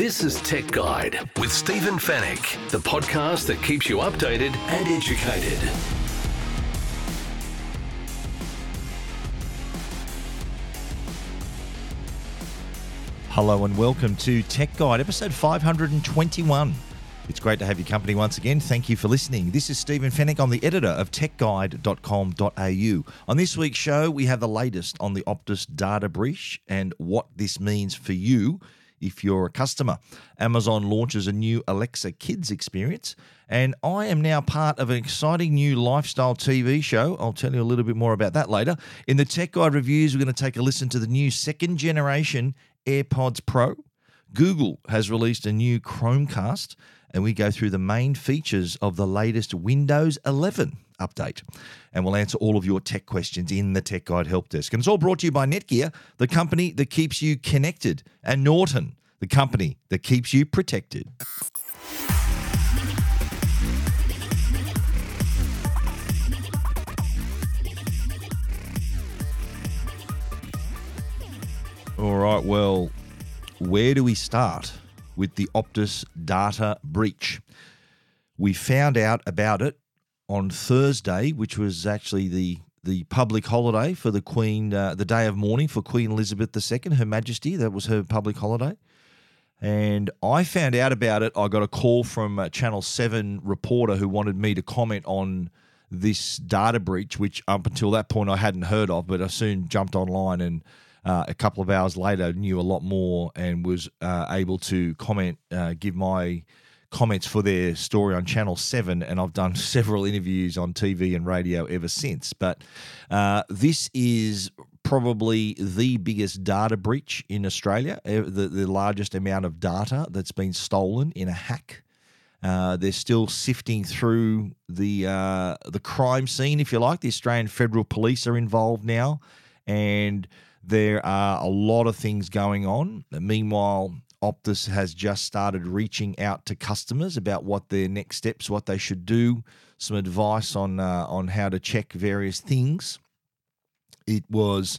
This is Tech Guide with Stephen Fenech, the podcast that keeps you updated and educated. Hello and welcome to Tech Guide, episode 521. It's great to have your company once again. Thank you for listening. This is Stephen Fenech. I'm the editor of techguide.com.au. On this week's show, we have the latest on the Optus data breach and what this means for you if you're a customer. Amazon launches a new Alexa Kids experience, and I am now part of an exciting new lifestyle TV show. I'll tell you a little bit more about that later. In the Tech Guide reviews, we're going to take a listen to the new second generation AirPods Pro. Google has released a new Chromecast, and we go through the main features of the latest Windows 11 update. And we'll answer all of your tech questions in the Tech Guide Help Desk. And it's all brought to you by Netgear, the company that keeps you connected, and Norton, the company that keeps you protected. All right, well, where do we start with the Optus data breach? We found out about it on Thursday, which was actually the the public holiday for the Queen, uh, the day of mourning for Queen Elizabeth II, Her Majesty. That was her public holiday. And I found out about it. I got a call from a Channel 7 reporter who wanted me to comment on this data breach, which up until that point I hadn't heard of, but I soon jumped online and uh, a couple of hours later knew a lot more and was uh, able to comment, uh, give my comments for their story on Channel 7. And I've done several interviews on TV and radio ever since. But uh, this is probably the biggest data breach in Australia, the, the largest amount of data that's been stolen in a hack. Uh, they're still sifting through the uh, the crime scene, if you like. The Australian Federal Police are involved now, and there are a lot of things going on. Meanwhile, Optus has just started reaching out to customers about what their next steps, what they should do, some advice on uh, on how to check various things. It was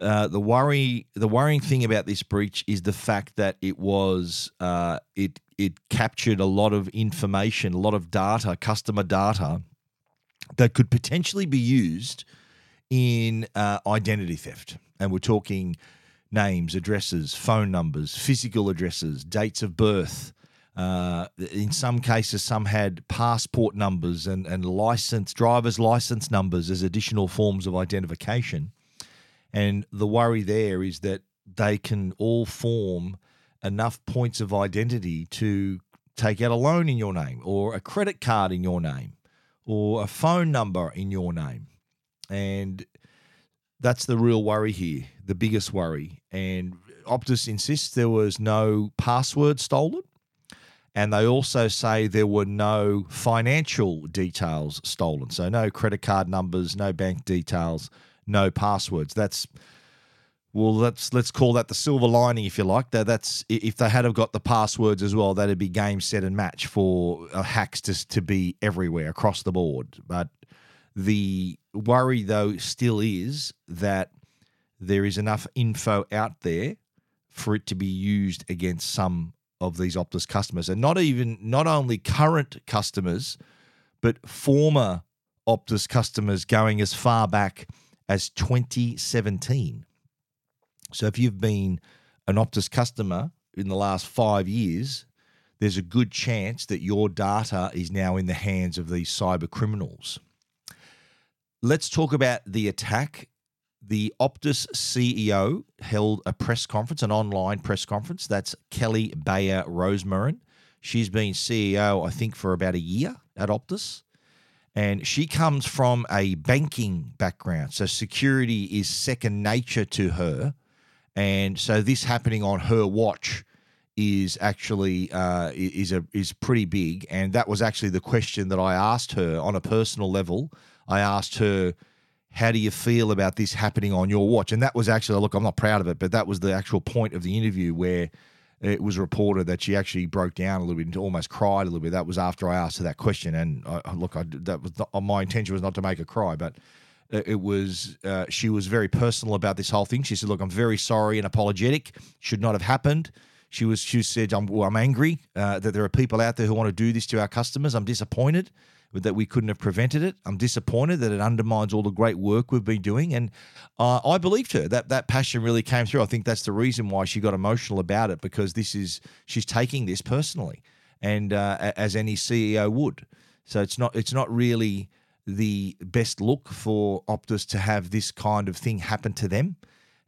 uh, the worry. The worrying thing about this breach is the fact that it was uh, it it captured a lot of information, a lot of data, customer data that could potentially be used in uh, identity theft and we're talking names, addresses, phone numbers, physical addresses, dates of birth. Uh, in some cases, some had passport numbers and, and license, driver's license numbers as additional forms of identification. And the worry there is that they can all form enough points of identity to take out a loan in your name or a credit card in your name or a phone number in your name. And that's the real worry here, the biggest worry. And Optus insists there was no password stolen. And they also say there were no financial details stolen. So, no credit card numbers, no bank details, no passwords. That's well, let's let's call that the silver lining, if you like. That that's if they had have got the passwords as well, that'd be game, set, and match for uh, hacks to to be everywhere across the board. But the worry, though, still is that there is enough info out there for it to be used against some of these Optus customers, and not even not only current customers, but former Optus customers going as far back as 2017. So if you've been an Optus customer in the last five years, there's a good chance that your data is now in the hands of these cyber criminals. Let's talk about the attack. The Optus CEO held a press conference, an online press conference. That's Kelly Bayer Rosmarin. She's been CEO, I think, for about a year at Optus. And she comes from a banking background. So security is second nature to her. And so this happening on her watch is actually uh, is a is pretty big. And that was actually the question that I asked her on a personal level I asked her, How do you feel about this happening on your watch? And that was actually, look, I'm not proud of it, but that was the actual point of the interview where it was reported that she actually broke down a little bit and almost cried a little bit. That was after I asked her that question. And I, look, I, that was not, my intention was not to make her cry, but it was uh, she was very personal about this whole thing. She said, "Look, I'm very sorry and apologetic. Should not have happened." She was she said, "I'm well, I'm angry uh, that there are people out there who want to do this to our customers. I'm disappointed that we couldn't have prevented it. I'm disappointed that it undermines all the great work we've been doing." And uh, I believed her. That that passion really came through. I think that's the reason why she got emotional about it because this is she's taking this personally, and uh, as any CEO would. So it's not it's not really the best look for Optus to have this kind of thing happen to them.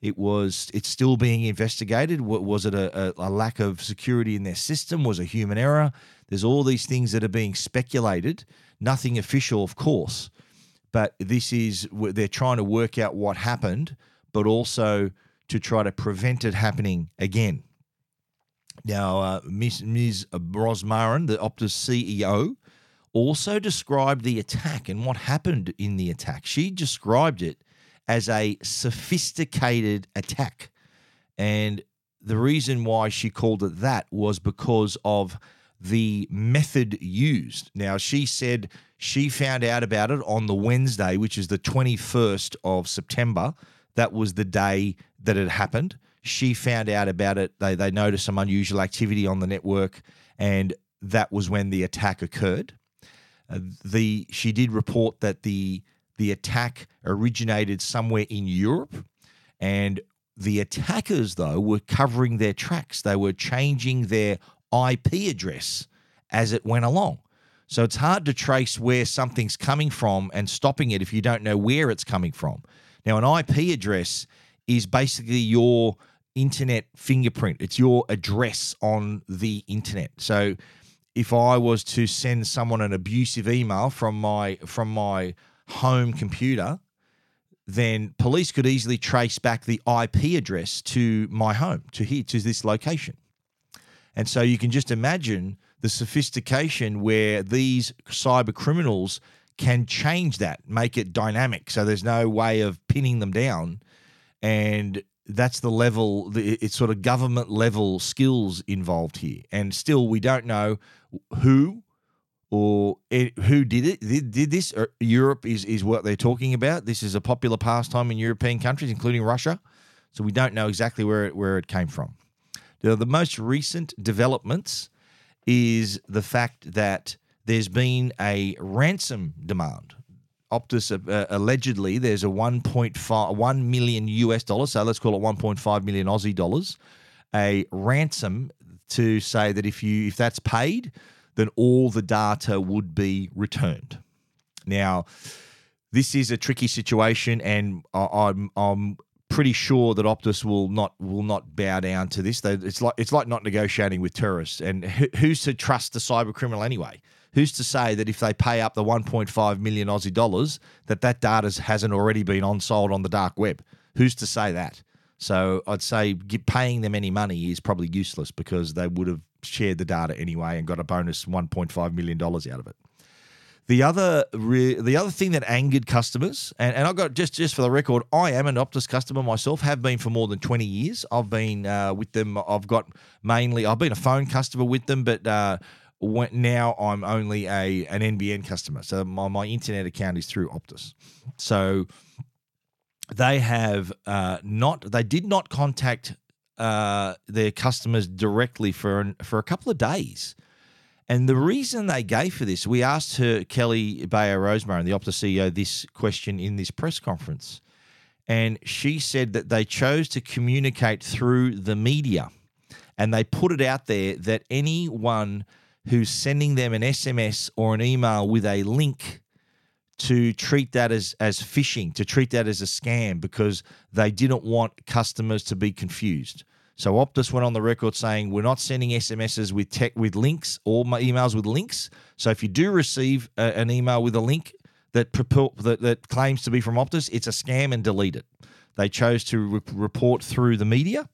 It was. It's still being investigated. Was it a, a, lack of security in their system? Was a human error? There's all these things that are being speculated. Nothing official, of course, but this is they're trying to work out what happened, but also to try to prevent it happening again. Now, uh, Ms. Ms. Rosmarin, the Optus CEO, also described the attack and what happened in the attack. She described it as a sophisticated attack. And the reason why she called it that was because of the method used. Now, she said she found out about it on the Wednesday, which is the 21st of September. That was the day that it happened. She found out about it. They, they noticed some unusual activity on the network, and that was when the attack occurred. Uh, the she did report that the the attack originated somewhere in Europe, and the attackers, though, were covering their tracks. They were changing their IP address as it went along. So it's hard to trace where something's coming from and stopping it if you don't know where it's coming from. Now, an IP address is basically your internet fingerprint, it's your address on the internet. So if I was to send someone an abusive email from my from my home computer, then police could easily trace back the IP address to my home, to here, to this location. And so you can just imagine the sophistication where these cyber criminals can change that, make it dynamic. So there's no way of pinning them down. And that's the level, it's sort of government level skills involved here. And still, we don't know who or it, who did it did, did this uh, europe is is what they're talking about this is a popular pastime in european countries including russia so we don't know exactly where it, where it came from now, the most recent developments is the fact that there's been a ransom demand Optus uh, uh allegedly there's a 1.5 1 million US dollars so let's call it 1.5 million Aussie dollars a ransom to say that if you if that's paid then all the data would be returned. Now, this is a tricky situation, and I'm I'm pretty sure that Optus will not will not bow down to this. It's like it's like not negotiating with terrorists. And who's to trust the cyber criminal anyway? Who's to say that if they pay up the 1.5 million Aussie dollars, that that data hasn't already been on sold on the dark web? Who's to say that? So I'd say paying them any money is probably useless because they would have shared the data anyway and got a bonus $1.5 million out of it. The other re- the other thing that angered customers, and, and I got just just for the record, I am an Optus customer myself, have been for more than 20 years. I've been uh, with them, I've got mainly, I've been a phone customer with them, but uh, now I'm only a an NBN customer. So my, my internet account is through Optus. So they have uh, not, they did not contact uh, their customers directly for for a couple of days. And the reason they gave for this, we asked her, Kelly Bayer Rosmarin, the Optus CEO, this question in this press conference. And she said that they chose to communicate through the media. And they put it out there that anyone who's sending them an SMS or an email with a link to treat that as as phishing, to treat that as a scam because they didn't want customers to be confused. So Optus went on the record saying we're not sending SMSs with tech with links or emails with links. So if you do receive a, an email with a link that, that that claims to be from Optus, it's a scam and delete it. They chose to re- report through the media,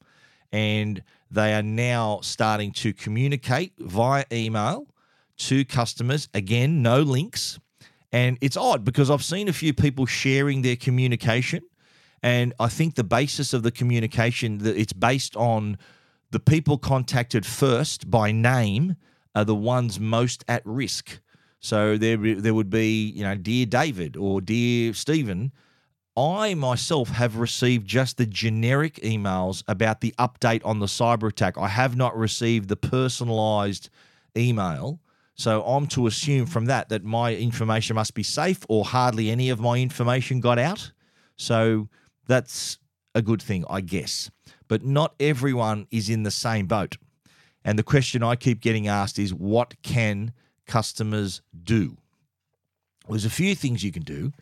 and they are now starting to communicate via email to customers. Again, no links and it's odd because I've seen a few people sharing their communication. And I think the basis of the communication that it's based on the people contacted first by name are the ones most at risk. So there, there would be, you know, dear David or dear Stephen. I myself have received just the generic emails about the update on the cyber attack. I have not received the personalized email. So I'm to assume from that that my information must be safe or hardly any of my information got out. So that's a good thing, I guess. But not everyone is in the same boat. And the question I keep getting asked is what can customers do? There's a few things you can do.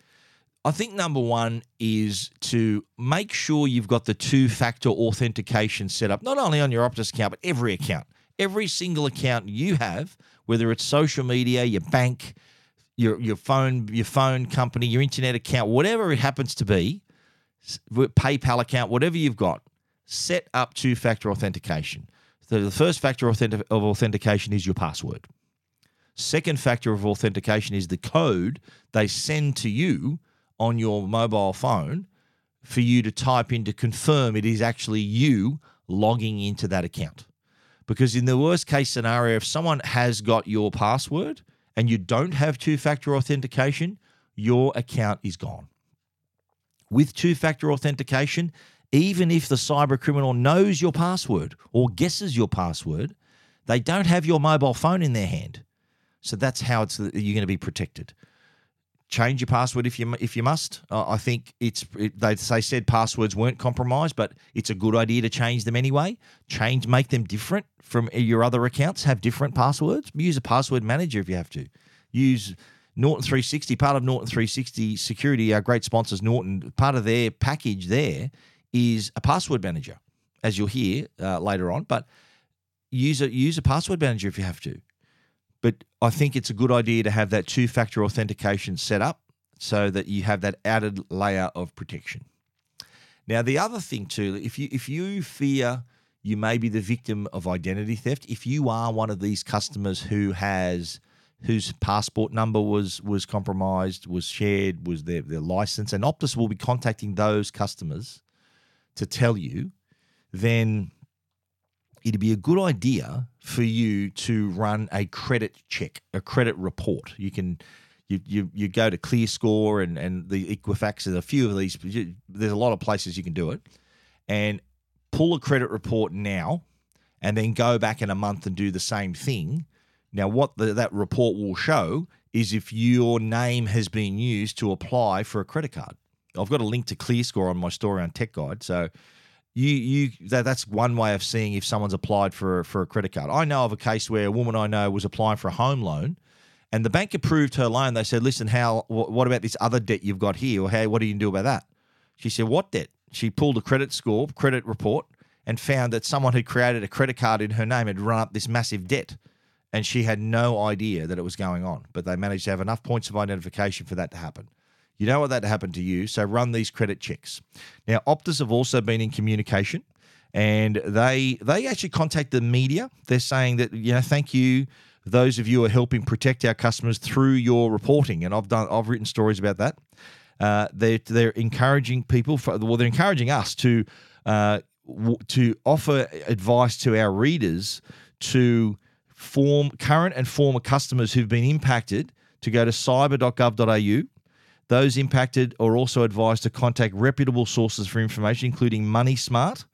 I think number one is to make sure you've got the two factor authentication set up, not only on your Optus account, but every account. Every single account you have, whether it's social media, your bank, your, your phone, your phone company, your internet account, whatever it happens to be, PayPal account, whatever you've got, set up two factor authentication. So the first factor of authentication is your password. Second factor of authentication is the code they send to you on your mobile phone for you to type in to confirm it is actually you logging into that account. Because in the worst case scenario, if someone has got your password and you don't have two factor authentication, your account is gone. With two factor authentication, even if the cyber criminal knows your password or guesses your password, they don't have your mobile phone in their hand. So that's how it's you're going to be protected change your password if you if you must. I think it's it, they they said passwords weren't compromised, but it's a good idea to change them anyway. Change, make them different from your other accounts. Have different passwords. Use a password manager if you have to. Use Norton 360. Part of Norton 360 Security, our great sponsors, Norton. Part of their package there is a password manager, as you'll hear uh, later on. But use a use a password manager if you have to. But I think it's a good idea to have that two factor authentication set up so that you have that added layer of protection. Now, the other thing too, if you if you fear you may be the victim of identity theft, if you are one of these customers who has whose passport number was was compromised, was shared, was their, their license, and Optus will be contacting those customers to tell you, then it'd be a good idea for you to run a credit check, a credit report. You can you you, you go to ClearScore and and the Equifax and a few of these. There's a lot of places you can do it, and pull a credit report now, and then go back in a month and do the same thing. Now, what the, that report will show is if your name has been used to apply for a credit card. I've got a link to ClearScore on my story on Tech Guide, so you you that, that's one way of seeing if someone's applied for for a credit card. I know of a case where a woman I know was applying for a home loan, and the bank approved her loan. They said, "Listen, how what about this other debt you've got here, or hey, what do you do about that?" She said, "What debt?" She pulled a credit score, credit report, and found that someone had created a credit card in her name had run up this massive debt, and she had no idea that it was going on. But they managed to have enough points of identification for that to happen. You don't want that to happen to you, so run these credit checks. Now, Optus have also been in communication, and they they actually contact the media. They're saying that you know, thank you those of you who are helping protect our customers through your reporting, and I've done I've written stories about that. Uh, they're they're encouraging people for well, they're encouraging us to uh, to offer advice to our readers to form current and former customers who've been impacted to go to cyber.gov.au those impacted are also advised to contact reputable sources for information, including MoneySmart,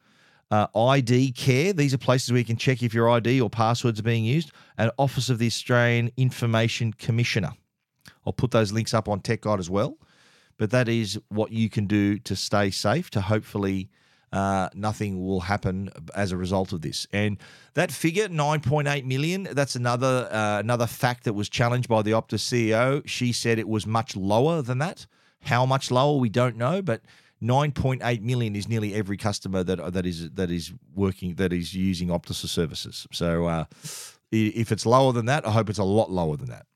uh, ID Care. These are places where you can check if your ID or passwords are being used, and Office of the Australian Information Commissioner. I'll put those links up on Tech Guide as well. But that is what you can do to stay safe, to hopefully uh, nothing will happen as a result of this. And that figure, 9.8 million, that's another uh, another fact that was challenged by the Optus CEO. She said it was much lower than that. How much lower, we don't know, but 9.8 million is nearly every customer that that is that is working that is using Optus services. So uh, if it's lower than that, I hope it's a lot lower than that.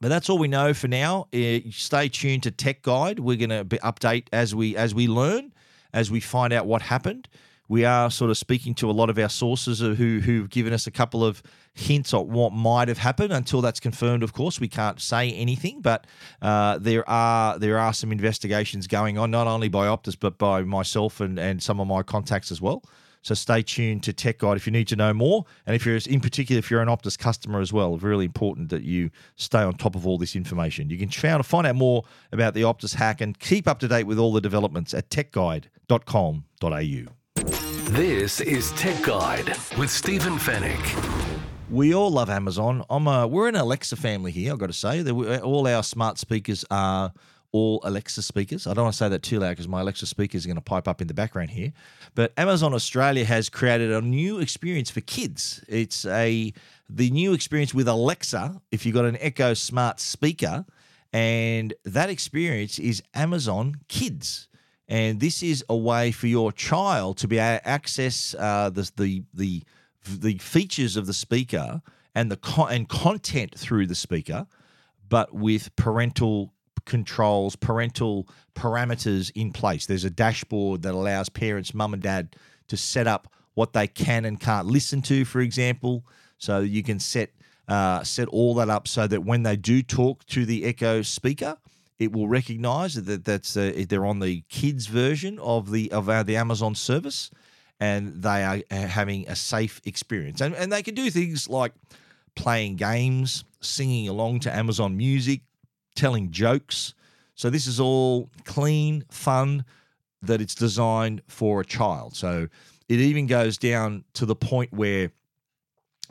But that's all we know for now. Uh, stay tuned to Tech Guide. We're going to update as we as we learn as we find out what happened. We are sort of speaking to a lot of our sources who who've given us a couple of hints on what might have happened. Until that's confirmed, of course, we can't say anything. But uh, there are there are some investigations going on, not only by Optus but by myself and and some of my contacts as well. So stay tuned to Tech Guide if you need to know more. And if you're, in particular, if you're an Optus customer as well, really important that you stay on top of all this information. You can find out more about the Optus hack and keep up to date with all the developments at techguide.com.au. This is Tech Guide with Stephen Fenech. We all love Amazon. I'm a, we're an Alexa family here, I've got to say. All our smart speakers are all Alexa speakers. I don't want to say that too loud because my Alexa speakers are going to pipe up in the background here. But Amazon Australia has created a new experience for kids. It's a the new experience with Alexa. If you've got an Echo smart speaker, and that experience is Amazon Kids. And this is a way for your child to be able to access uh, the, the the the features of the speaker and the and content through the speaker, but with parental controls, parental parameters in place. There's a dashboard that allows parents, mum and dad, to set up what they can and can't listen to, for example. So you can set uh, set all that up so that when they do talk to the Echo speaker, it will recognise that that's uh, they're on the kids version of the of our, the Amazon service, and they are uh, having a safe experience. And and they can do things like playing games, singing along to Amazon Music, telling jokes. So this is all clean, fun, that it's designed for a child. So it even goes down to the point where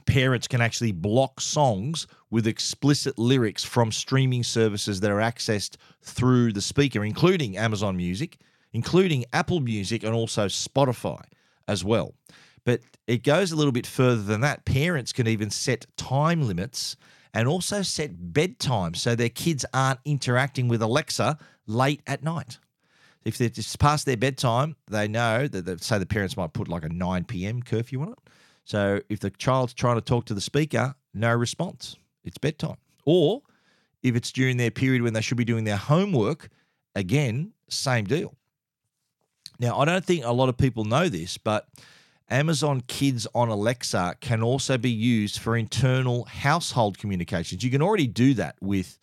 parents can actually block songs with explicit lyrics from streaming services that are accessed through the speaker, including Amazon Music, including Apple Music, and also Spotify as well. But it goes a little bit further than that. Parents can even set time limits and also set bedtime so their kids aren't interacting with Alexa late at night. If they're just past their bedtime, they know that, say, the parents might put like a 9 p.m. curfew on it. So if the child's trying to talk to the speaker, no response. It's bedtime. Or if it's during their period when they should be doing their homework, again, same deal. Now, I don't think a lot of people know this, but Amazon Kids on Alexa can also be used for internal household communications. You can already do that with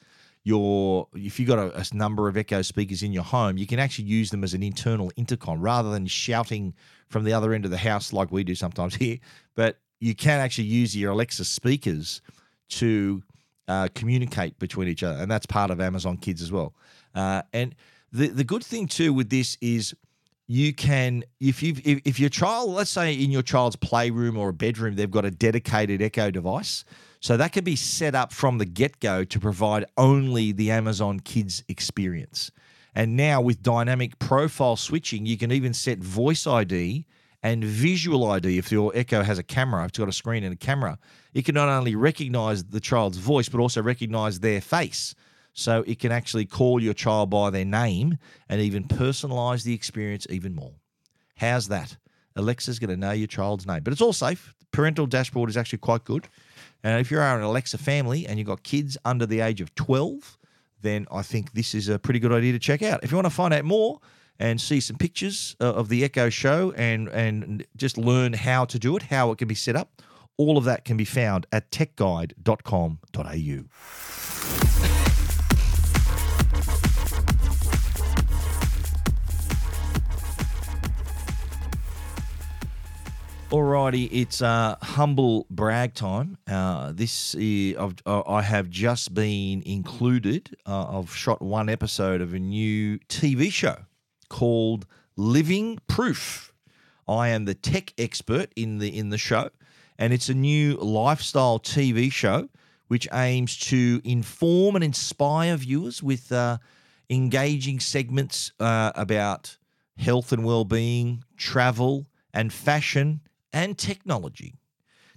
your if you've got a, a, number of Echo speakers in your home, you can actually use them as an internal intercom rather than shouting from the other end of the house like we do sometimes here. But you can actually use your Alexa speakers to uh, communicate between each other, and that's part of Amazon Kids as well. Uh, and the the good thing too with this is you can if you if, if your child let's say in your child's playroom or a bedroom they've got a dedicated echo device. So that can be set up from the get-go to provide only the amazon kids experience. And now with dynamic profile switching you can even set voice id and visual id if your echo has a camera it's got a screen and a camera it can not only recognize the child's voice but also recognize their face so it can actually call your child by their name and even personalize the experience even more. How's that? Alexa's going to know your child's name, but it's all safe. The parental dashboard is actually quite good. And if you're an Alexa family and you've got kids under the age of 12, then I think this is a pretty good idea to check out. If you want to find out more and see some pictures uh, of the Echo show and, and just learn how to do it, how it can be set up, all of that can be found at techguide.com.au. Alrighty, it's uh, humble brag time. Uh, this is, uh, I have just been included. Uh, I've shot one episode of a new TV show called Living Proof. I am the tech expert in the in the show, and it's a new lifestyle TV show which aims to inform and inspire viewers with uh, engaging segments uh, about health and well-being, travel, and fashion and technology.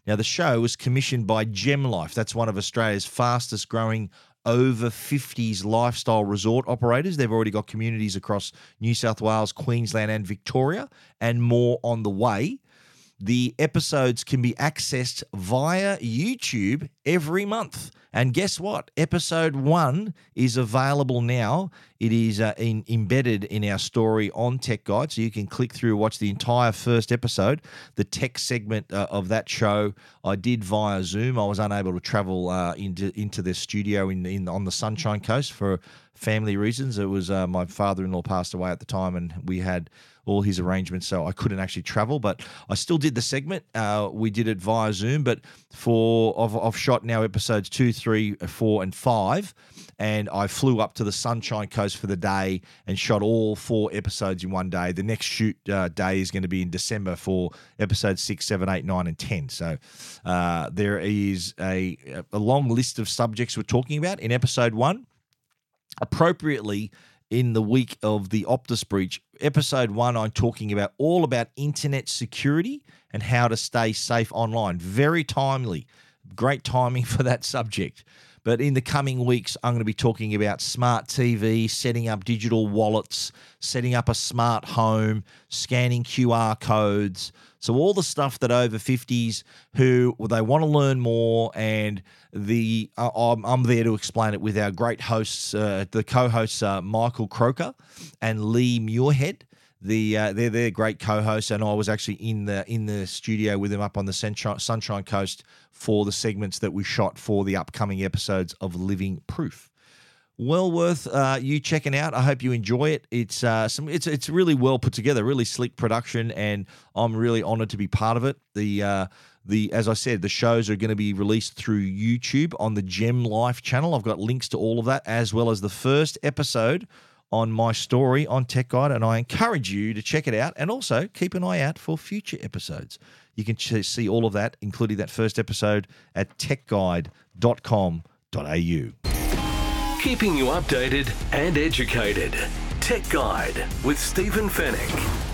Now, the show was commissioned by GemLife. That's one of Australia's fastest growing over 50s lifestyle resort operators. They've already got communities across New South Wales, Queensland, and Victoria, and more on the way. The episodes can be accessed via YouTube every month. And guess what? Episode one is available now. It is uh, in, embedded in our story on Tech Guide, so you can click through, watch the entire first episode. The tech segment uh, of that show I did via Zoom. I was unable to travel uh, into into the studio in, in on the Sunshine Coast for family reasons. It was uh, my father-in-law passed away at the time, and we had all his arrangements, so I couldn't actually travel. But I still did the segment. Uh, we did it via Zoom, but for I've, I've shot now episodes two, three, four, and five, and I flew up to the Sunshine Coast for the day and shot all four episodes in one day. The next shoot uh, day is going to be in December for episodes six, seven, eight, nine, and ten. So uh, there is a a long list of subjects we're talking about in episode one. Appropriately in the week of the Optus breach, episode one, I'm talking about all about internet security and how to stay safe online. Very timely, great timing for that subject. But in the coming weeks, I'm going to be talking about smart TV, setting up digital wallets, setting up a smart home, scanning QR codes. So all the stuff that over 50s who well, they want to learn more, and the uh, I'm, I'm, there to explain it with our great hosts, uh, the co-hosts uh, Michael Croker and Lee Muirhead the uh, they're they're great co-hosts, and I was actually in the in the studio with them up on the Sunshine, Sunshine Coast for the segments that we shot for the upcoming episodes of Living Proof. Well worth uh, you checking out. I hope you enjoy it. It's uh, some it's it's really well put together, really slick production, and I'm really honoured to be part of it. The uh, the as I said, the shows are going to be released through YouTube on the Gem Life channel. I've got links to all of that, as well as the first episode on my story on Tech Guide, and I encourage you to check it out and also keep an eye out for future episodes. You can see all of that, including that first episode, at techguide.com.au. Keeping you updated and educated. Tech Guide with Stephen Fenech.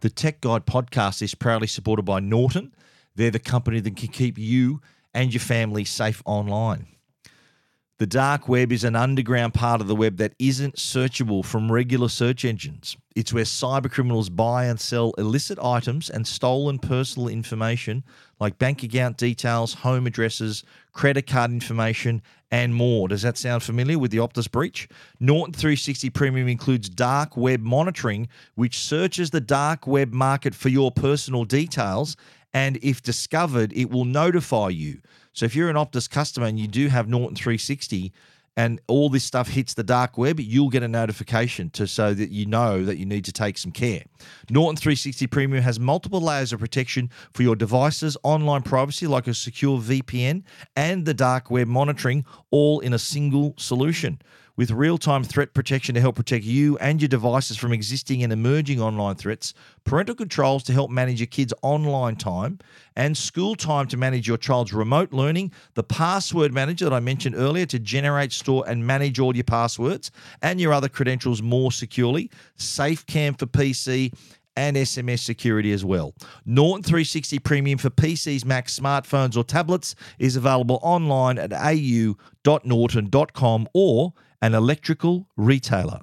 The Tech Guide podcast is proudly supported by Norton. They're the company that can keep you and your family safe online. The dark web is an underground part of the web that isn't searchable from regular search engines. It's where cybercriminals buy and sell illicit items and stolen personal information like bank account details, home addresses, credit card information, and more. Does that sound familiar with the Optus breach? Norton 360 Premium includes dark web monitoring, which searches the dark web market for your personal details, and if discovered, it will notify you. So if you're an Optus customer and you do have Norton 360 and all this stuff hits the dark web, you'll get a notification to so that you know that you need to take some care. Norton 360 Premium has multiple layers of protection for your devices, online privacy like a secure VPN, and the dark web monitoring all in a single solution with real time threat protection to help protect you and your devices from existing and emerging online threats, parental controls to help manage your kids' online time, and school time to manage your child's remote learning, the password manager that I mentioned earlier to generate, store, and manage all your passwords and your other credentials more securely, SafeCam for PC, and SMS security as well. Norton 360 Premium for PCs, Macs, smartphones, or tablets is available online at au.norton.com or an electrical retailer.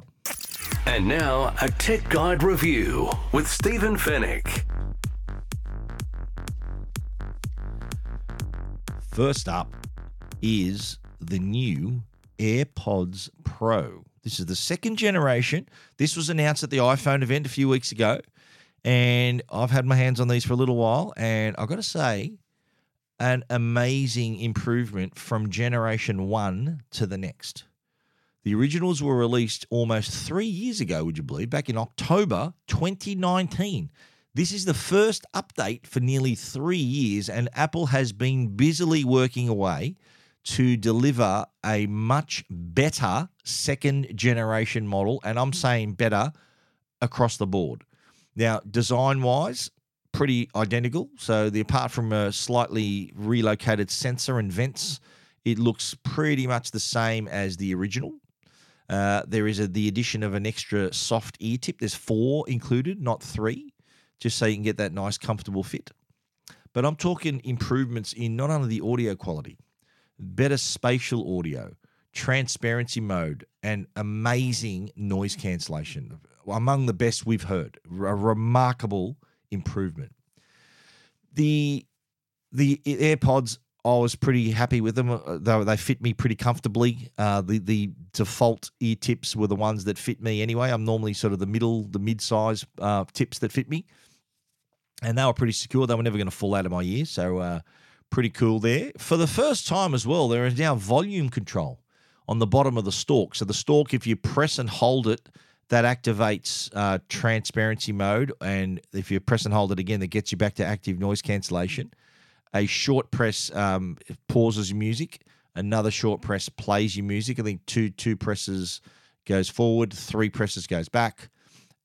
And now, a Tech Guide review with Stephen Fenech. First up is the new AirPods Pro. This is the second generation. This was announced at the iPhone event a few weeks ago. And I've had my hands on these for a little while. And I've got to say, an amazing improvement from generation one to the next. The originals were released almost three years ago, would you believe, back in October 2019. This is the first update for nearly three years, and Apple has been busily working away to deliver a much better second generation model. And I'm saying better across the board. Now, design wise, pretty identical. So, the apart from a slightly relocated sensor and vents, it looks pretty much the same as the original. Uh, there is a, the addition of an extra soft ear tip. There's four included, not three, just so you can get that nice, comfortable fit. But I'm talking improvements in not only the audio quality, better spatial audio, transparency mode, and amazing noise cancellation. Among the best we've heard. A remarkable improvement. The the AirPods I was pretty happy with them. Uh, they, they fit me pretty comfortably. Uh, the the default ear tips were the ones that fit me anyway. I'm normally sort of the middle, the mid size uh, tips that fit me, and they were pretty secure. They were never going to fall out of my ear, so uh, pretty cool there. For the first time as well, there is now volume control on the bottom of the stalk. So the stalk, if you press and hold it, that activates uh, transparency mode. And if you press and hold it again, that gets you back to active noise cancellation. A short press um, pauses your music. Another short press plays your music. I think two two presses goes forward, three presses goes back,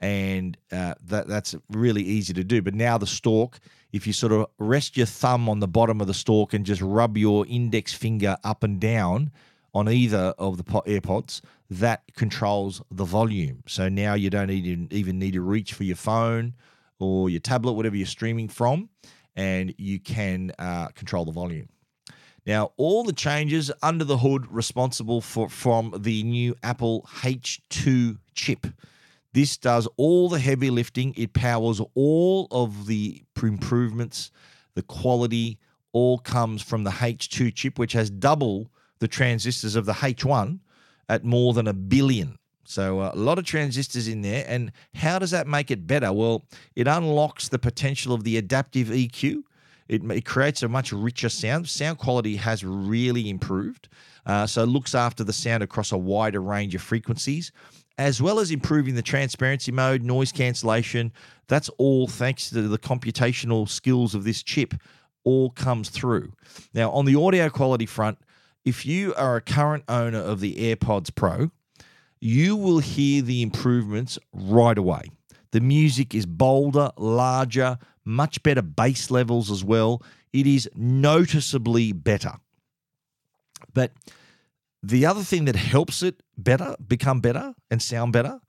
and uh, that that's really easy to do. But now the stalk, if you sort of rest your thumb on the bottom of the stalk and just rub your index finger up and down on either of the AirPods, that controls the volume. So now you don't even even need to reach for your phone or your tablet, whatever you're streaming from, and you can uh, control the volume. Now, all the changes under the hood responsible for from the new Apple H2 chip. This does all the heavy lifting. It powers all of the improvements. The quality all comes from the H2 chip, which has double the transistors of the H1 at more than a billion. So uh, a lot of transistors in there. And how does that make it better? Well, it unlocks the potential of the adaptive EQ it, it creates a much richer sound. Sound quality has really improved. Uh, so it looks after the sound across a wider range of frequencies, as well as improving the transparency mode, noise cancellation. That's all thanks to the computational skills of this chip, all comes through. Now, on the audio quality front, if you are a current owner of the AirPods Pro, you will hear the improvements right away. The music is bolder, larger, much better bass levels as well. It is noticeably better. But the other thing that helps it better, become better, and sound better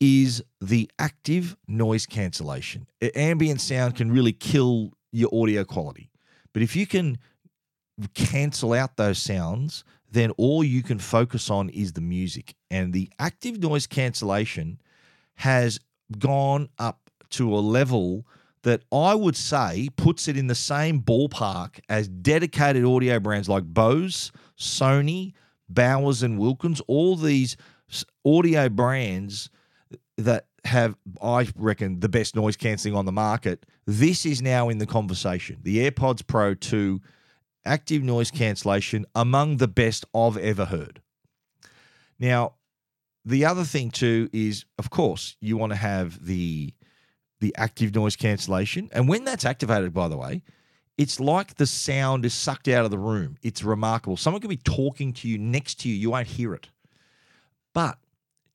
is the active noise cancellation. Ambient sound can really kill your audio quality. But if you can cancel out those sounds, then all you can focus on is the music. And the active noise cancellation has gone up to a level that I would say puts it in the same ballpark as dedicated audio brands like Bose, Sony, Bowers and Wilkins, all these audio brands that have, I reckon, the best noise cancelling on the market. This is now in the conversation. The AirPods Pro 2 active noise cancellation among the best I've ever heard. Now, the other thing too is, of course, you want to have the the active noise cancellation. And when that's activated, by the way, it's like the sound is sucked out of the room. It's remarkable. Someone could be talking to you next to you, you won't hear it. But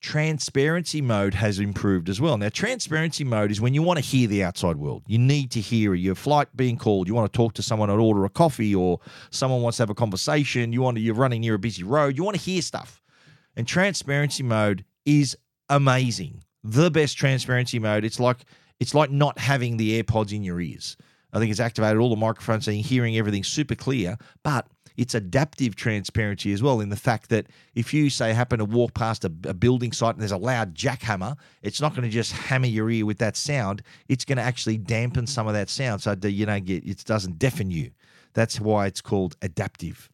transparency mode has improved as well. Now, transparency mode is when you want to hear the outside world. You need to hear your flight being called. You want to talk to someone and order a coffee, or someone wants to have a conversation. You want to, you're running near a busy road. You want to hear stuff. And transparency mode is amazing. The best transparency mode. It's like it's like not having the AirPods in your ears. I think it's activated all the microphones so you're hearing everything super clear, but it's adaptive transparency as well in the fact that if you say happen to walk past a, a building site and there's a loud jackhammer, it's not going to just hammer your ear with that sound. It's going to actually dampen some of that sound so that you don't get it doesn't deafen you. That's why it's called adaptive.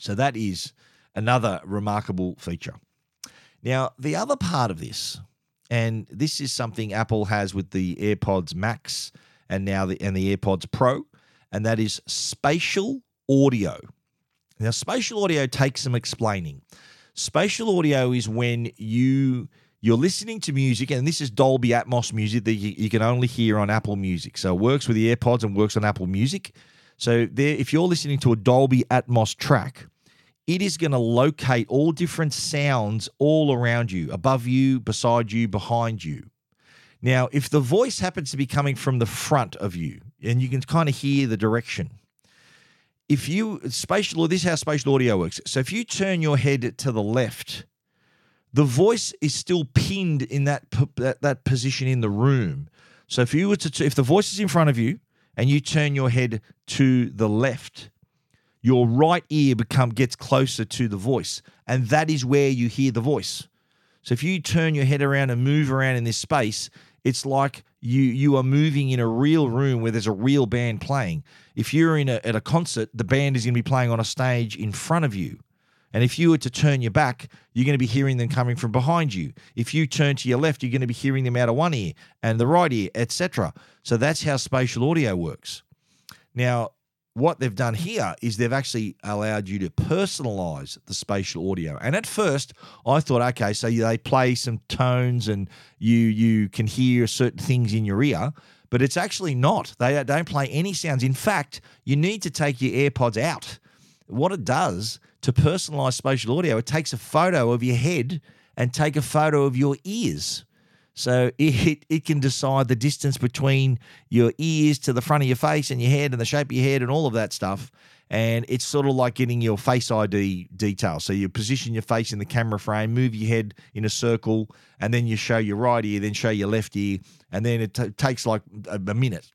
So that is another remarkable feature. Now, the other part of this and this is something Apple has with the AirPods Max and now the and the AirPods Pro, and that is spatial audio. Now, spatial audio takes some explaining. Spatial audio is when you you're listening to music, and this is Dolby Atmos music that you, you, can only hear on Apple Music. So it works with the AirPods and works on Apple Music. So there, if you're listening to a Dolby Atmos track, it is going to locate all different sounds all around you, above you, beside you, behind you. Now, if the voice happens to be coming from the front of you and you can kind of hear the direction, if you spatial this is how spatial audio works. So if you turn your head to the left, the voice is still pinned in that that, that position in the room. So if you were to if the voice is in front of you and you turn your head to the left, your right ear become gets closer to the voice and that is where you hear the voice so if you turn your head around and move around in this space it's like you you are moving in a real room where there's a real band playing. If you're in a, at a concert the band is going to be playing on a stage in front of you. And if you were to turn your back you're going to be hearing them coming from behind you. If you turn to your left you're going to be hearing them out of one ear and the right ear etc so that's how spatial audio works. Now what they've done here is they've actually allowed you to personalize the spatial audio. And at first, I thought, okay, so they play some tones and you you can hear certain things in your ear, but it's actually not. They don't play any sounds. In fact, you need to take your AirPods out. What it does to personalize spatial audio, it takes a photo of your head and take a photo of your ears. So it, it can decide the distance between your ears to the front of your face and your head and the shape of your head and all of that stuff. And it's sort of like getting your face ID details. So you position your face in the camera frame, move your head in a circle, and then you show your right ear, then show your left ear, and then it t- takes like a, a minute.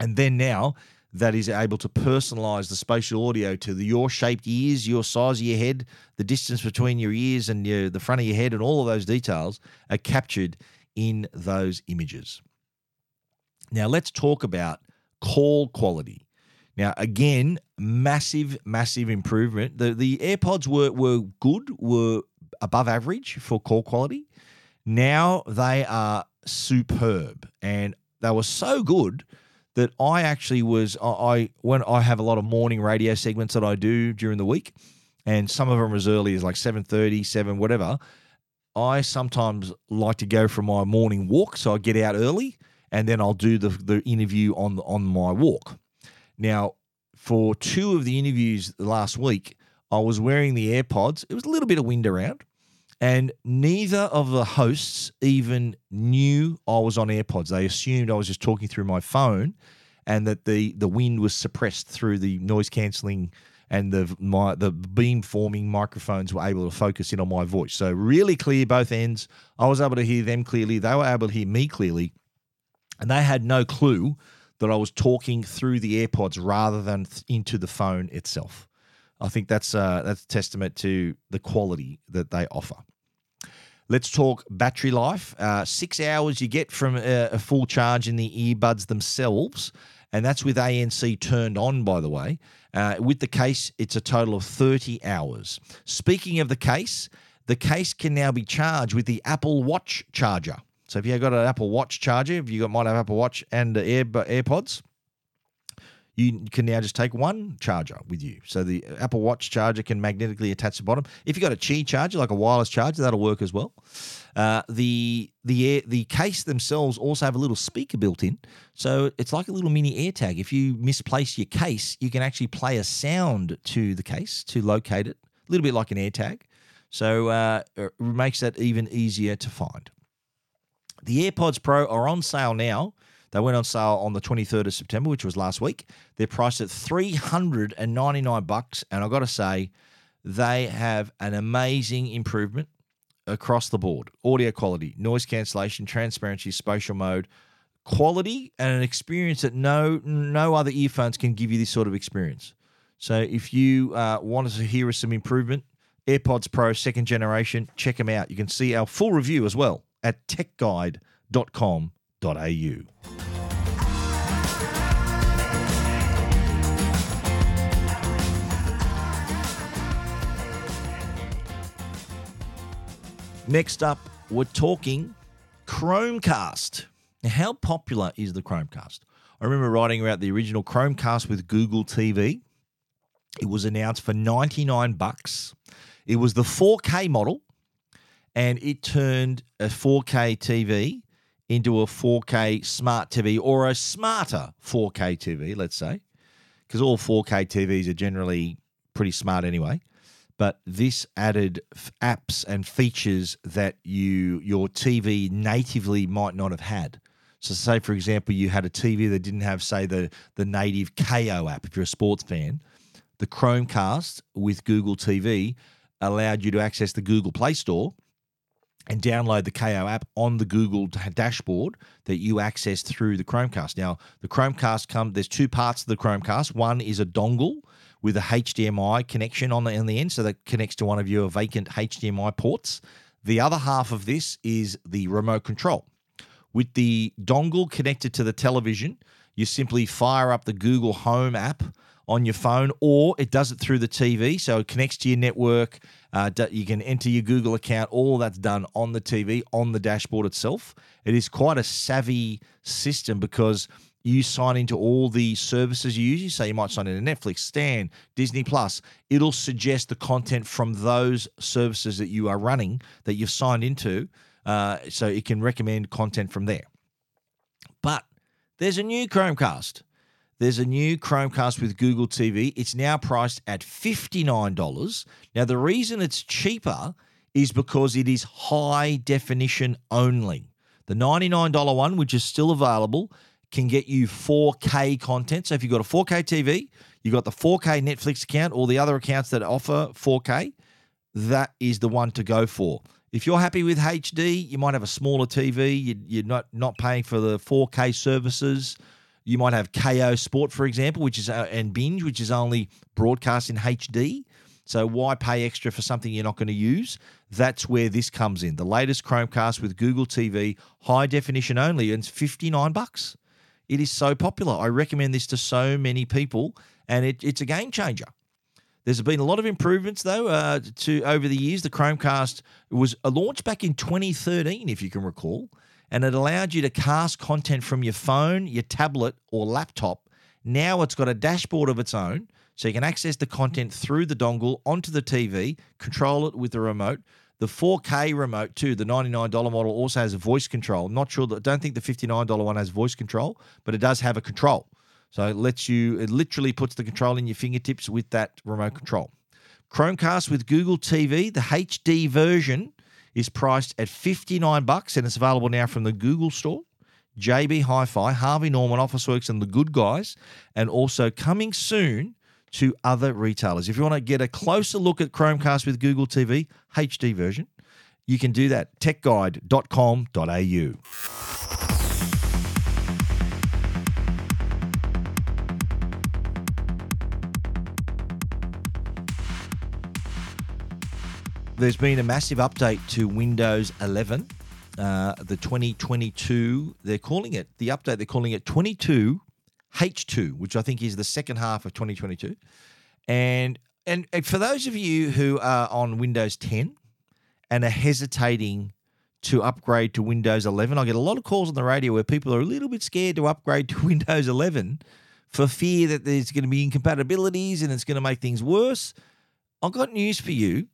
And then now that is able to personalize the spatial audio to the, your shaped ears, your size of your head, the distance between your ears and your, the front of your head, and all of those details are captured in those images. Now, let's talk about call quality. Now, again, massive, massive improvement. The the AirPods were were good, were above average for call quality. Now they are superb, and they were so good that I actually was I when I have a lot of morning radio segments that I do during the week, and some of them as early as like 7:30, 7 whatever. I sometimes like to go for my morning walk, so I get out early, and then I'll do the the interview on on my walk. Now, for two of the interviews last week, I was wearing the AirPods. It was a little bit of wind around, and neither of the hosts even knew I was on AirPods. They assumed I was just talking through my phone and that the, the wind was suppressed through the noise cancelling and the my the beam forming microphones were able to focus in on my voice. So really clear both ends. I was able to hear them clearly. They were able to hear me clearly. And they had no clue that I was talking through the AirPods rather than th- into the phone itself. I think that's uh, that's testament to the quality that they offer. Let's talk battery life. Uh, six hours you get from a, a, full charge in the earbuds themselves, and that's with ANC turned on, by the way. Uh, with the case, it's a total of 30 hours. Speaking of the case, the case can now be charged with the Apple Watch charger. So if you've got an Apple Watch charger, if you got might have Apple Watch and the Air, AirPods, you can now just take one charger with you. So the Apple Watch charger can magnetically attach the bottom. If you've got a Qi charger, like a wireless charger, that'll work as well. Uh, the the air, the case themselves also have a little speaker built in, so it's like a little mini AirTag. If you misplace your case, you can actually play a sound to the case to locate it, a little bit like an AirTag. So uh, it makes that even easier to find. The AirPods Pro are on sale now they went on sale on the 23rd of September, which was last week. They're priced at 399 bucks, and I've got to say, they have an amazing improvement across the board. Audio quality, noise cancellation, transparency, spatial mode, quality, and an experience that no no other earphones can give you this sort of experience. So if you uh, to hear some improvement, AirPods Pro second generation, check them out. You can see our full review as well at techguide.com Next up, we're talking Chromecast. Now, how popular is the Chromecast? I remember writing about the original Chromecast with Google TV. It was announced for 99 bucks. It was the 4K model and it turned a 4K TV into a 4K smart TV or a smarter 4K TV, let's say, because all 4K TVs are generally pretty smart anyway. But this added f- apps and features that you your TV natively might not have had. So, say for example, you had a TV that didn't have, say, the the native Kayo app. If you're a sports fan, the Chromecast with Google TV allowed you to access the Google Play Store and download the Kayo app on the Google dashboard that you access through the Chromecast. Now, the Chromecast comes, there's two parts to the Chromecast. One is a dongle with a HDMI connection on the, on the end, so that connects to one of your vacant HDMI ports. The other half of this is the remote control. With the dongle connected to the television, you simply fire up the Google Home app on your phone, or it does it through the TV. So it connects to your network. Uh, you can enter your Google account. All that's done on the TV, on the dashboard itself. It is quite a savvy system because you sign into all the services you use. You say you might sign into Netflix, Stan, Disney Plus. It'll suggest the content from those services that you are running that you've signed into, uh, so it can recommend content from there. But there's a new Chromecast. There's a new Chromecast with Google TV. It's now priced at $59. Now, the reason it's cheaper is because it is high definition only. The $99 one, which is still available, can get you 4K content. So if you've got a 4K TV, you've got the 4K Netflix account, or the other accounts that offer 4K, that is the one to go for. If you're happy with HD, you might have a smaller TV. You're not not paying for the 4K services. You might have Kayo Sport, for example, which is uh, and Binge, which is only broadcast in HD. So why pay extra for something you're not going to use? That's where this comes in. The latest Chromecast with Google TV, high definition only, and it's 59 bucks. It is so popular. I recommend this to so many people, and it, it's a game changer. There's been a lot of improvements though uh, to over the years. The Chromecast was launched back in 2013, if you can recall, and it allowed you to cast content from your phone, your tablet, or laptop. Now it's got a dashboard of its own, so you can access the content through the dongle onto the TV, control it with the remote. The 4K remote too, the $99 model also has a voice control. Not sure that don't think the $59 one has voice control, but it does have a control. So it lets you, it literally puts the control in your fingertips with that remote control. Chromecast with Google TV, the HD version is priced at 59 bucks and it's available now from the Google Store, JB Hi-Fi, Harvey Norman, Officeworks, and the Good Guys, and also coming soon to other retailers. If you want to get a closer look at Chromecast with Google TV HD version, you can do that. techguide.com.au. There's been a massive update to Windows 11, uh, the 2022. They're calling it the update. They're calling it 22 H2, which I think is the second half of 2022. And and, and for those of you who are on Windows 10 and are hesitating to upgrade to Windows 11, I get a lot of calls on the radio where people are a little bit scared to upgrade to Windows 11 for fear that there's going to be incompatibilities and it's going to make things worse. I've got news for you.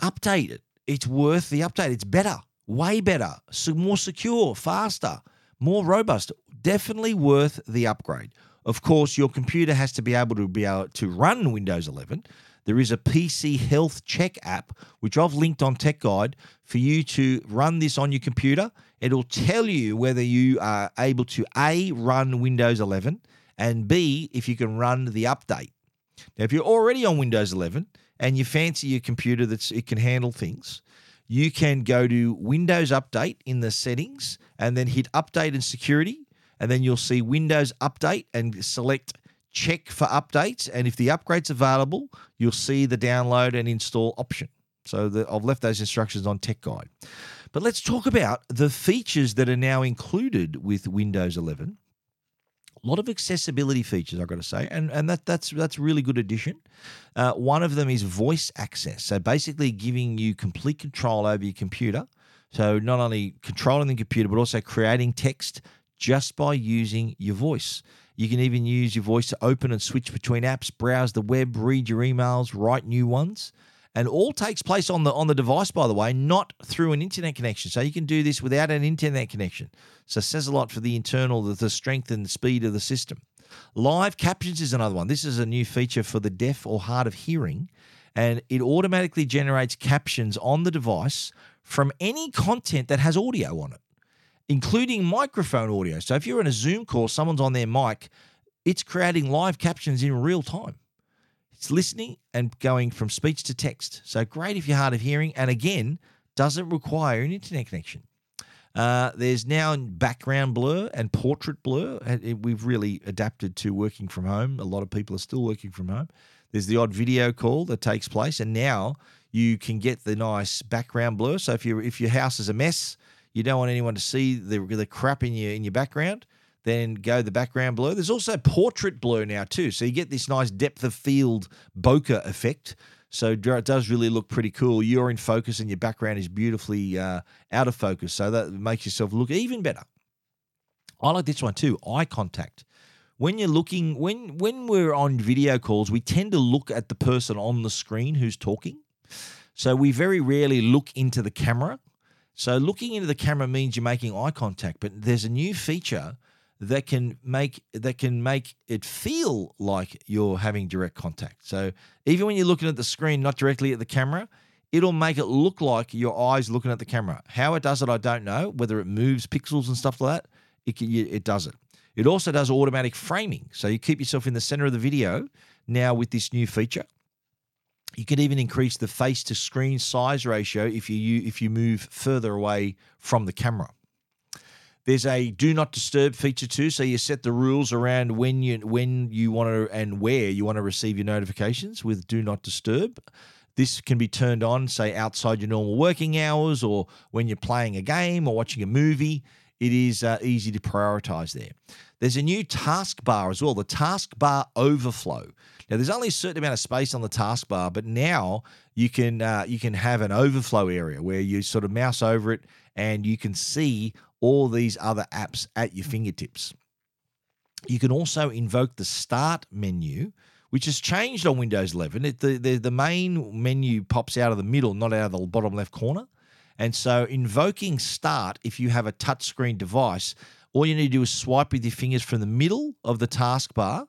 Update it. It's worth the update. It's better, way better, so more secure, faster, more robust. Definitely worth the upgrade. Of course, your computer has to be able to be able to run Windows 11. There is a PC Health Check app, which I've linked on Tech Guide for you to run this on your computer. It'll tell you whether you are able to A, run Windows 11, and B, if you can run the update. Now, if you're already on Windows 11 and you fancy your computer that it can handle things, you can go to Windows Update in the settings and then hit Update and Security and then you'll see Windows Update and select check for updates. And if the upgrade's available, you'll see the download and install option. So the, I've left those instructions on Tech Guide. But let's talk about the features that are now included with Windows 11. A lot of accessibility features, I've got to say, and, and that, that's that's really good addition. Uh, one of them is voice access. So basically giving you complete control over your computer. So not only controlling the computer, but also creating text just by using your voice. You can even use your voice to open and switch between apps, browse the web, read your emails, write new ones. And all takes place on the on the device, by the way, not through an internet connection. So you can do this without an internet connection. So says a lot for the internal, the, the strength and the speed of the system. Live captions is another one. This is a new feature for the deaf or hard of hearing, and it automatically generates captions on the device from any content that has audio on it including microphone audio. So if you're in a Zoom call, someone's on their mic, it's creating live captions in real time. It's listening and going from speech to text. So great if you're hard of hearing. And again, doesn't require an internet connection. Uh, there's now background blur and portrait blur. We've really adapted to working from home. A lot of people are still working from home. There's the odd video call that takes place, and now you can get the nice background blur. So if you if your house is a mess, you don't want anyone to see the, the crap in your in your background, then go the background blur. There's also portrait blur now too, so you get this nice depth of field bokeh effect. So it does really look pretty cool. You're in focus and your background is beautifully uh, out of focus, so that makes yourself look even better. I like this one too. Eye contact. When you're looking, when when we're on video calls, we tend to look at the person on the screen who's talking. So we very rarely look into the camera. So looking into the camera means you're making eye contact, but there's a new feature that can make that can make it feel like you're having direct contact. So even when you're looking at the screen, not directly at the camera, it'll make it look like your eyes looking at the camera. How it does it, I don't know. Whether it moves pixels and stuff like that, it it does it. It also does automatic framing, so you keep yourself in the center of the video. Now with this new feature, you can even increase the face to screen size ratio if you if you move further away from the camera. There's a do not disturb feature too, so you set the rules around when you when you want to and where you want to receive your notifications with do not disturb. This can be turned on, say outside your normal working hours, or when you're playing a game or watching a movie. It is uh, easy to prioritize there. There's a new taskbar as well, the taskbar overflow. Now, there's only a certain amount of space on the taskbar, but now you can uh, you can have an overflow area where you sort of mouse over it and you can see all these other apps at your mm. fingertips. You can also invoke the start menu, which has changed on Windows 11. It, the, the, the main menu pops out of the middle, not out of the bottom left corner. And so, invoking start, if you have a touchscreen device, all you need to do is swipe with your fingers from the middle of the taskbar,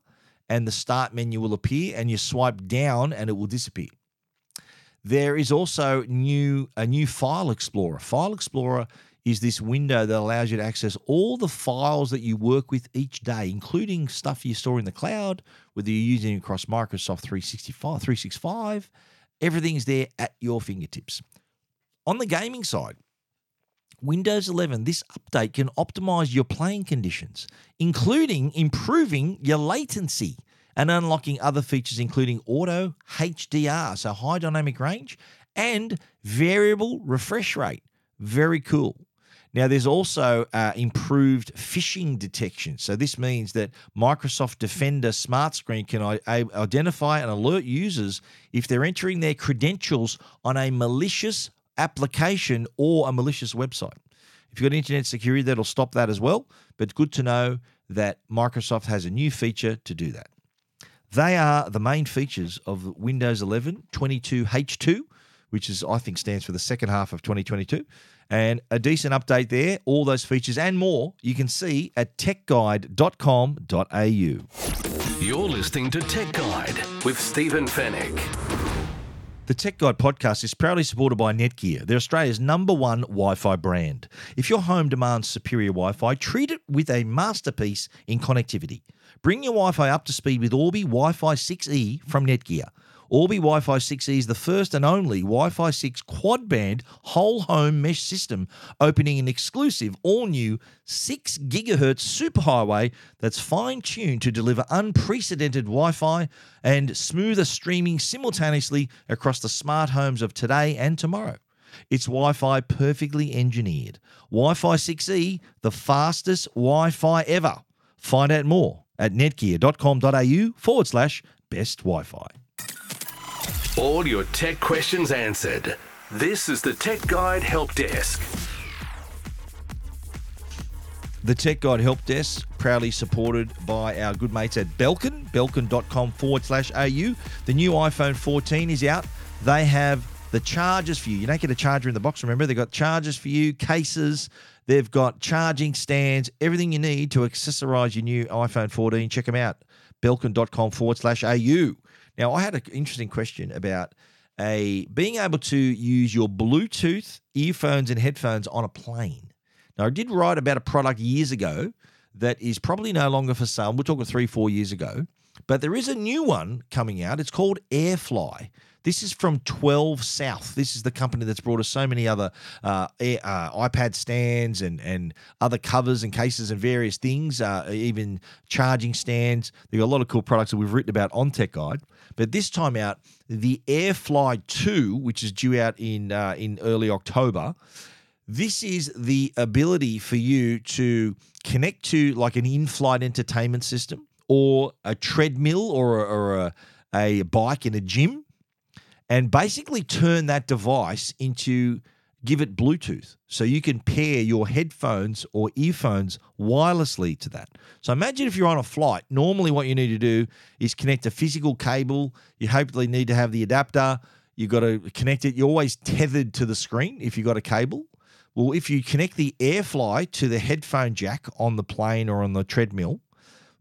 and the start menu will appear, and you swipe down, and it will disappear. There is also new a new File Explorer. File Explorer is this window that allows you to access all the files that you work with each day, including stuff you store in the cloud, whether you're using it across Microsoft 365, 365. Everything's there at your fingertips. On the gaming side, Windows 11, this update can optimize your playing conditions, including improving your latency and unlocking other features, including auto HDR, so high dynamic range, and variable refresh rate. Very cool. Now, there's also uh, improved phishing detection. So, this means that Microsoft Defender Smart Screen can identify and alert users if they're entering their credentials on a malicious application or a malicious website. If you've got internet security, that'll stop that as well. But good to know that Microsoft has a new feature to do that. They are the main features of Windows 11 22H2, which is I think stands for the second half of 2022. And a decent update there. All those features and more you can see at techguide.com.au. You're listening to Tech Guide with Stephen Fenech. The Tech Guide podcast is proudly supported by Netgear. They're Australia's number one Wi Fi brand. If your home demands superior Wi Fi, treat it with a masterpiece in connectivity. Bring your Wi Fi up to speed with Orbi Wi Fi 6E from Netgear. Orbi Wi Fi 6E is the first and only Wi Fi 6 quad band whole home mesh system, opening an exclusive all new 6 gigahertz superhighway that's fine tuned to deliver unprecedented Wi Fi and smoother streaming simultaneously across the smart homes of today and tomorrow. It's Wi Fi perfectly engineered. Wi Fi 6E, the fastest Wi Fi ever. Find out more at netgear.com.au forward slash best Wi Fi. All your tech questions answered. This is the Tech Guide Help Desk. The Tech Guide Help Desk, proudly supported by our good mates at Belkin, belkin.com forward slash AU. The new iPhone 14 is out. They have the chargers for you. You don't get a charger in the box, remember? They've got chargers for you, cases, they've got charging stands, everything you need to accessorize your new iPhone 14. Check them out. Belkin.com forward slash AU. Now, I had an interesting question about a being able to use your Bluetooth earphones and headphones on a plane. Now, I did write about a product years ago that is probably no longer for sale. We're talking three, four years ago, but there is a new one coming out. It's called AirFly. This is from 12 South. This is the company that's brought us so many other uh, uh, iPad stands and, and other covers and cases and various things, uh, even charging stands. They've got a lot of cool products that we've written about on Tech Guide. But this time out, the AirFly 2, which is due out in uh, in early October, this is the ability for you to connect to like an in-flight entertainment system or a treadmill or, a, or a, a bike in a gym and basically turn that device into give it Bluetooth. So you can pair your headphones or earphones wirelessly to that. So imagine if you're on a flight. Normally, what you need to do is connect a physical cable. You hopefully need to have the adapter. You've got to connect it. You're always tethered to the screen if you've got a cable. Well, if you connect the AirFly to the headphone jack on the plane or on the treadmill,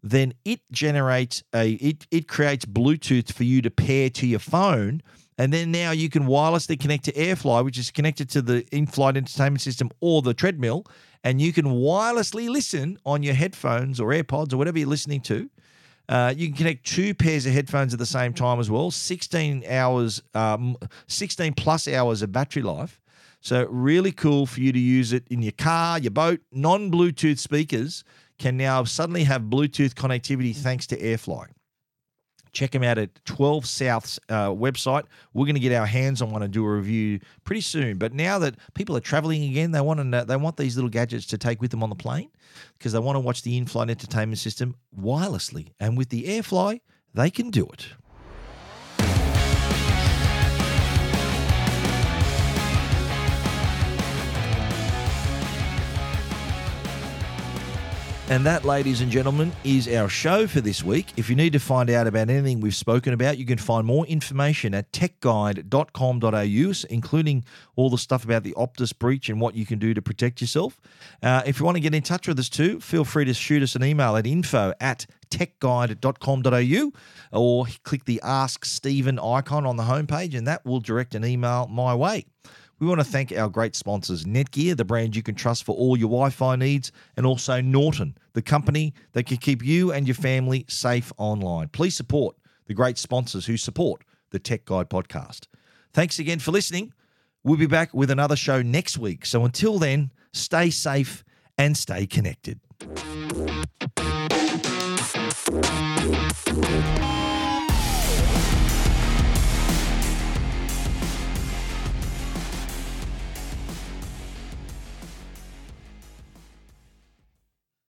then it generates a it it creates Bluetooth for you to pair to your phone. And then now you can wirelessly connect to AirFly, which is connected to the in-flight entertainment system or the treadmill, and you can wirelessly listen on your headphones or AirPods or whatever you're listening to. Uh, you can connect two pairs of headphones at the same time as well. 16 hours, um, 16 plus hours of battery life. So really cool for you to use it in your car, your boat. Non-Bluetooth speakers can now suddenly have Bluetooth connectivity thanks to AirFly. Check them out at 12 South's uh, website. We're going to get our hands on one and do a review pretty soon. But now that people are traveling again, they want to they want these little gadgets to take with them on the plane because they want to watch the in-flight entertainment system wirelessly. And with the AirFly, they can do it. And that, ladies and gentlemen, is our show for this week. If you need to find out about anything we've spoken about, you can find more information at techguide.com.au, including all the stuff about the Optus breach and what you can do to protect yourself. Uh, if you want to get in touch with us too, feel free to shoot us an email at info at techguide.com.au or click the Ask Stephen icon on the homepage, and that will direct an email my way. We want to thank our great sponsors, Netgear, the brand you can trust for all your Wi Fi needs, and also Norton, the company that can keep you and your family safe online. Please support the great sponsors who support the Tech Guide podcast. Thanks again for listening. We'll be back with another show next week. So until then, stay safe and stay connected.